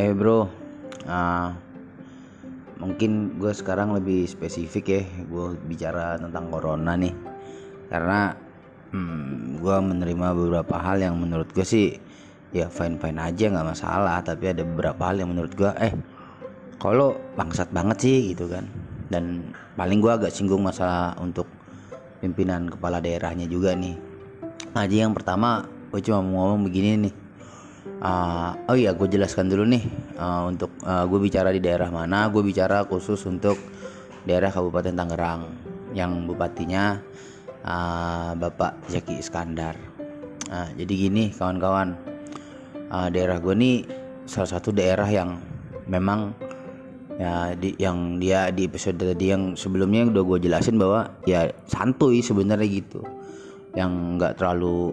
Eh bro, uh, mungkin gue sekarang lebih spesifik ya, gue bicara tentang corona nih, karena hmm, gue menerima beberapa hal yang menurut gue sih ya fine fine aja nggak masalah, tapi ada beberapa hal yang menurut gue eh kalau bangsat banget sih gitu kan, dan paling gue agak singgung masalah untuk pimpinan kepala daerahnya juga nih. Jadi yang pertama gue cuma mau ngomong begini nih uh, oh iya gue jelaskan dulu nih uh, untuk uh, gue bicara di daerah mana. Gue bicara khusus untuk daerah Kabupaten Tangerang yang bupatinya uh, Bapak Zaki Iskandar. Nah, jadi gini kawan-kawan. Uh, daerah gue nih salah satu daerah yang memang ya di, yang dia di episode tadi yang sebelumnya udah gue jelasin bahwa ya santuy sebenarnya gitu. Yang nggak terlalu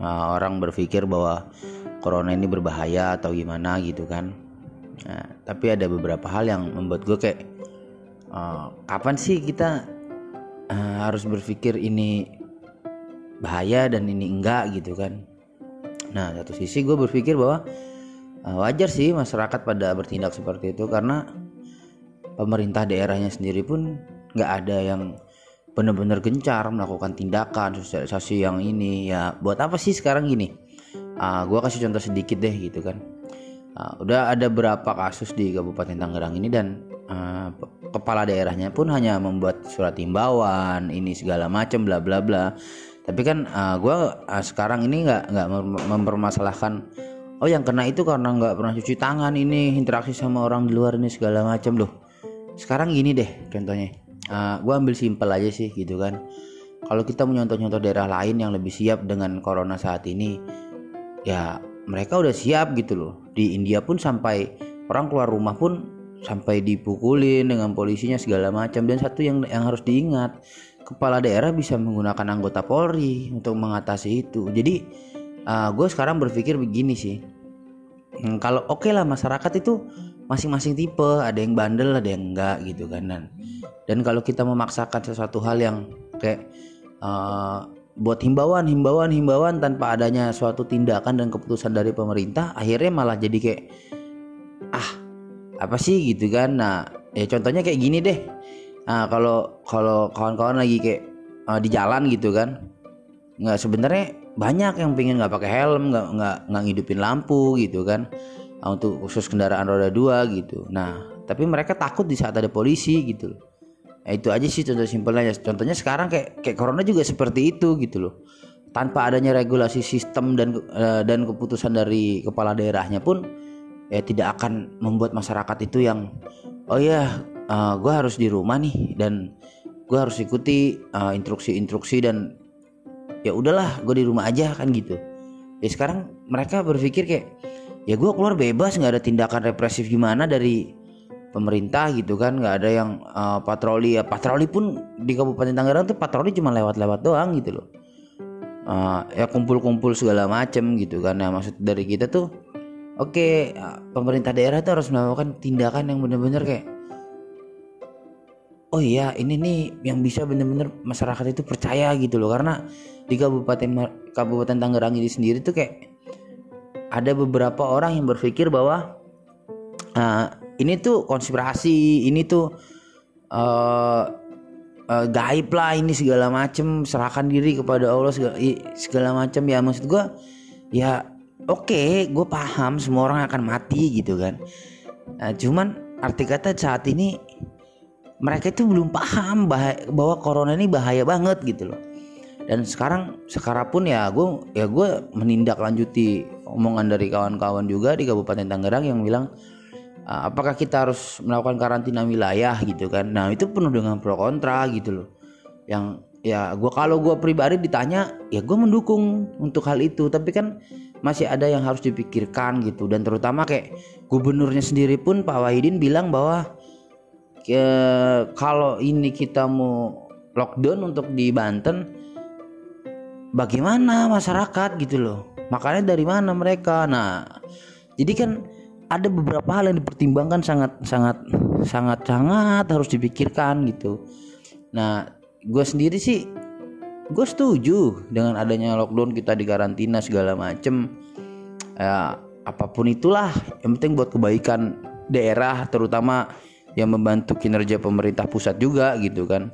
uh, orang berpikir bahwa corona ini berbahaya atau gimana gitu kan. Nah, tapi ada beberapa hal yang membuat gue kayak uh, kapan sih kita uh, harus berpikir ini bahaya dan ini enggak gitu kan. Nah satu sisi gue berpikir bahwa uh, wajar sih masyarakat pada bertindak seperti itu karena pemerintah daerahnya sendiri pun nggak ada yang benar-benar gencar melakukan tindakan sosialisasi yang ini. Ya buat apa sih sekarang gini uh, ah, gue kasih contoh sedikit deh gitu kan. Uh, udah ada berapa kasus di Kabupaten Tangerang ini dan uh, kepala daerahnya pun hanya membuat surat imbauan ini segala macam bla bla bla. Tapi kan uh, gue uh, sekarang ini nggak nggak mempermasalahkan oh yang kena itu karena nggak pernah cuci tangan ini interaksi sama orang di luar ini segala macam loh sekarang gini deh contohnya. Uh, gue ambil simpel aja sih gitu kan. Kalau kita menyontoh-nyontoh daerah lain yang lebih siap dengan corona saat ini ya mereka udah siap gitu loh. Di India pun sampai orang keluar rumah pun sampai dipukulin dengan polisinya segala macam. Dan satu yang yang harus diingat kepala daerah bisa menggunakan anggota Polri untuk mengatasi itu. Jadi uh, gue sekarang berpikir begini sih. Hmm, kalau oke okay lah masyarakat itu masing-masing tipe. Ada yang bandel ada yang enggak gitu kan dan dan kalau kita memaksakan sesuatu hal yang kayak uh, buat himbauan, himbauan, himbauan tanpa adanya suatu tindakan dan keputusan dari pemerintah, akhirnya malah jadi kayak ah apa sih gitu kan? Nah, ya contohnya kayak gini deh. Nah, kalau kalau kawan-kawan lagi kayak uh, di jalan gitu kan, nggak sebenarnya banyak yang pengen nggak pakai helm, nggak nggak nggak ngidupin lampu gitu kan, nah, untuk khusus kendaraan roda dua gitu. Nah, tapi mereka takut di saat ada polisi gitu loh Ya, itu aja sih contoh simpelnya. Contohnya sekarang kayak kayak corona juga seperti itu gitu loh. Tanpa adanya regulasi sistem dan uh, dan keputusan dari kepala daerahnya pun ya tidak akan membuat masyarakat itu yang oh ya uh, gue harus di rumah nih dan gue harus ikuti uh, instruksi-instruksi dan ya udahlah gue di rumah aja kan gitu ya sekarang mereka berpikir kayak ya gue keluar bebas nggak ada tindakan represif gimana dari pemerintah gitu kan nggak ada yang uh, patroli. Ya patroli pun di Kabupaten Tangerang tuh patroli cuma lewat-lewat doang gitu loh. Uh, ya kumpul-kumpul segala macem gitu kan. Nah maksud dari kita tuh oke okay, uh, pemerintah daerah tuh harus melakukan tindakan yang benar-benar kayak oh iya ini nih yang bisa benar-benar masyarakat itu percaya gitu loh. Karena di Kabupaten Kabupaten Tangerang ini sendiri tuh kayak ada beberapa orang yang berpikir bahwa uh, ini tuh konspirasi ini tuh uh, uh, gaib lah ini segala macem. Serahkan diri kepada Allah segala, segala macam ya maksud gue ya oke okay, gue paham semua orang akan mati gitu kan. Nah, cuman arti kata saat ini mereka itu belum paham bahaya, bahwa corona ini bahaya banget gitu loh. Dan sekarang sekarang pun ya gue ya gue menindaklanjuti omongan dari kawan-kawan juga di Kabupaten Tangerang yang bilang apakah kita harus melakukan karantina wilayah gitu kan? Nah itu penuh dengan pro kontra gitu loh. Yang ya gue kalau gue pribadi ditanya ya gue mendukung untuk hal itu. Tapi kan masih ada yang harus dipikirkan gitu. Dan terutama kayak gubernurnya sendiri pun Pak Wahidin bilang bahwa ke, kalau ini kita mau lockdown untuk di Banten bagaimana masyarakat gitu loh? Makanya dari mana mereka? Nah jadi kan ada beberapa hal yang dipertimbangkan sangat sangat sangat sangat harus dipikirkan gitu. Nah, gue sendiri sih gue setuju dengan adanya lockdown kita di karantina segala macem. Ya, apa pun itulah yang penting buat kebaikan daerah terutama yang membantu kinerja pemerintah pusat juga gitu kan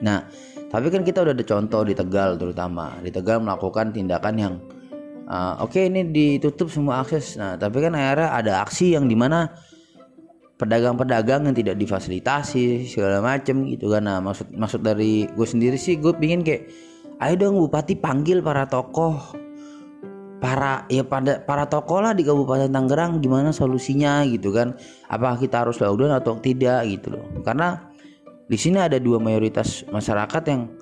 nah tapi kan kita udah ada contoh di Tegal terutama di Tegal melakukan tindakan yang uh, oke okay, ini ditutup semua akses. Nah tapi kan akhirnya ada aksi yang di mana pedagang-pedagang yang tidak difasilitasi segala macem gitu kan. Nah maksud maksud dari gue sendiri sih gue pingin kayak ayo dong bupati panggil para tokoh. Para ya pada para tokoh lah di Kabupaten Tangerang gimana solusinya gitu kan. Apakah kita harus lockdown atau tidak gitu loh. Karena di sini ada dua mayoritas masyarakat yang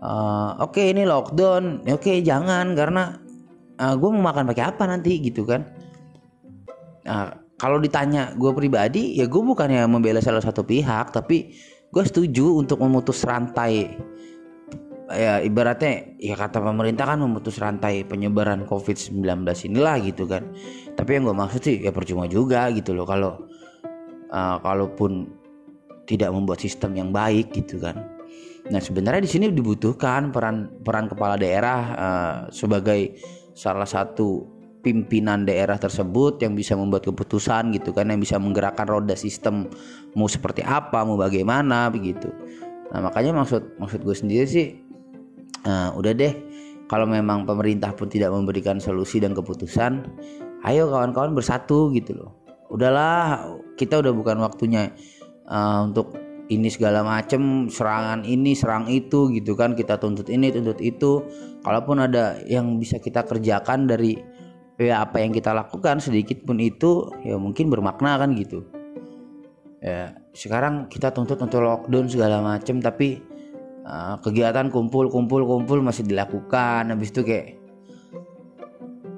uh, oke okay, ini lockdown. Oke okay, jangan karena uh, gue mau makan pakai apa nanti? Gitu kan. Nah, kalau ditanya gue pribadi ya gue bukannya membela salah satu pihak tapi gue setuju untuk memutus rantai. Ya ibaratnya ya kata pemerintah kan memutus rantai penyebaran COVID-19 inilah gitu kan. Tapi yang gue maksud sih ya percuma juga gitu loh kalau uh, kalaupun tidak membuat sistem yang baik gitu kan. Nah sebenarnya di sini dibutuhkan peran peran kepala daerah uh, sebagai salah satu pimpinan daerah tersebut yang bisa membuat keputusan gitu kan yang bisa menggerakkan roda sistem. Mau seperti apa mau bagaimana begitu. Nah makanya maksud maksud gue sendiri sih uh, udah deh. Kalau memang pemerintah pun tidak memberikan solusi dan keputusan ayo kawan-kawan bersatu gitu loh. Udahlah kita udah bukan waktunya uh, untuk ini segala macem serangan ini serang itu gitu kan. Kita tuntut ini tuntut itu. Kalaupun ada yang bisa kita kerjakan dari ya apa yang kita lakukan sedikit pun itu ya mungkin bermakna kan gitu. Ya sekarang kita tuntut untuk lockdown segala macem tapi uh, kegiatan kumpul kumpul kumpul masih dilakukan. Habis itu kayak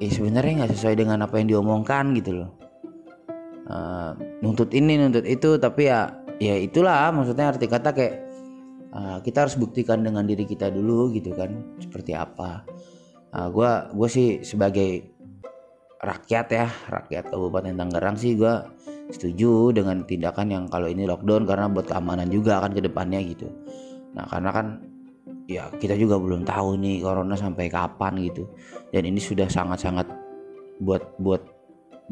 ya sebenarnya nggak sesuai dengan apa yang diomongkan gitu loh. Uh, nuntut ini nuntut itu tapi ya ya itulah maksudnya arti kata kayak uh, kita harus buktikan dengan diri kita dulu gitu kan seperti apa. Uh, gue gue sih sebagai rakyat ya rakyat Kabupaten Tangerang sih gue setuju dengan tindakan yang kalau ini lockdown karena buat keamanan juga kan ke depannya gitu. Nah karena kan ya kita juga belum tahu nih corona sampai kapan gitu. Dan ini sudah sangat-sangat buat buat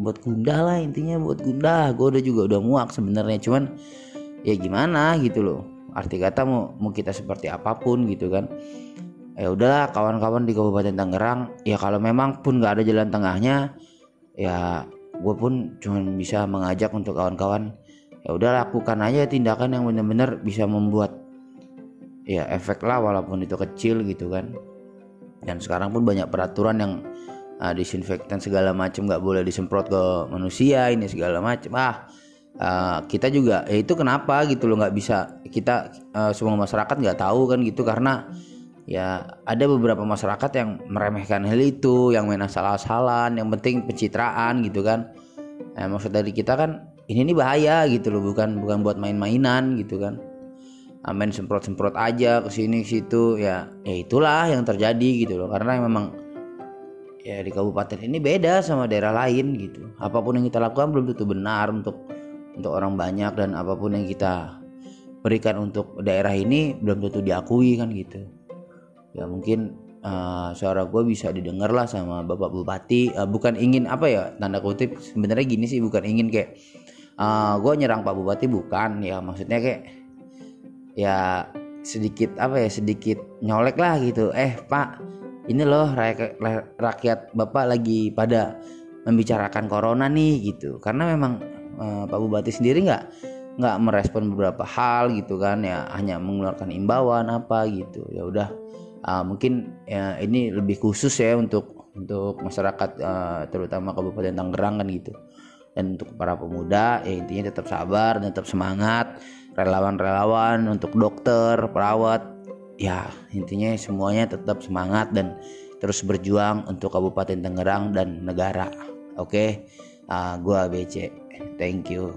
buat gundah lah intinya buat gundah. Gue udah juga udah muak sebenarnya cuman ya gimana? Gitu loh. Arti kata mau mau kita seperti apa pun gitu kan. Ya udahlah kawan-kawan di Kabupaten Tangerang ya kalau memang pun nggak ada jalan tengahnya ya gue pun cuma bisa mengajak untuk kawan-kawan ya udah lakukan aja tindakan yang benar-benar bisa membuat ya efek lah walaupun itu kecil gitu kan. Dan sekarang pun banyak peraturan yang uh, disinfektan segala macam nggak boleh disemprot ke manusia ini segala macam ah uh, kita juga ya itu kenapa? gitu loh nggak bisa. Kita uh, semua masyarakat nggak tahu kan gitu karena ya ada beberapa masyarakat yang meremehkan hal itu yang main asal-asalan yang penting pencitraan gitu kan. Nah, maksud dari kita kan ini nih bahaya gitu loh bukan bukan buat main-mainan gitu kan. Nah, main semprot-semprot aja ke sini situ ya ya itulah yang terjadi gitu loh. Karena memang ya di kabupaten ini beda sama daerah lain gitu. Apa pun yang kita lakukan belum tentu benar untuk untuk orang banyak dan apa pun yang kita berikan untuk daerah ini belum tentu diakui kan gitu. Ya mungkin uh, suara gue bisa didengar lah sama bapak bupati. Uh, bukan ingin apa ya tanda kutip sebenarnya gini sih bukan ingin kayak uh, gue nyerang pak bupati bukan. Ya maksudnya kayak ya sedikit apa ya sedikit nyolek lah gitu. Eh pak ini loh rakyat, rakyat bapak lagi pada membicarakan corona nih gitu. Karena memang uh, pak bupati sendiri nggak nggak merespon beberapa hal gitu kan ya hanya mengeluarkan imbauan apa gitu. Ya udah uh, mungkin ya, ini lebih khusus ya untuk untuk masyarakat uh, terutama Kabupaten Tangerang kan gitu. Dan untuk para pemuda ya intinya tetap sabar tetap semangat. Relawan-relawan untuk dokter perawat ya intinya semuanya tetap semangat dan terus berjuang untuk Kabupaten Tangerang dan negara. Oke? okay? Uh, gua BC thank you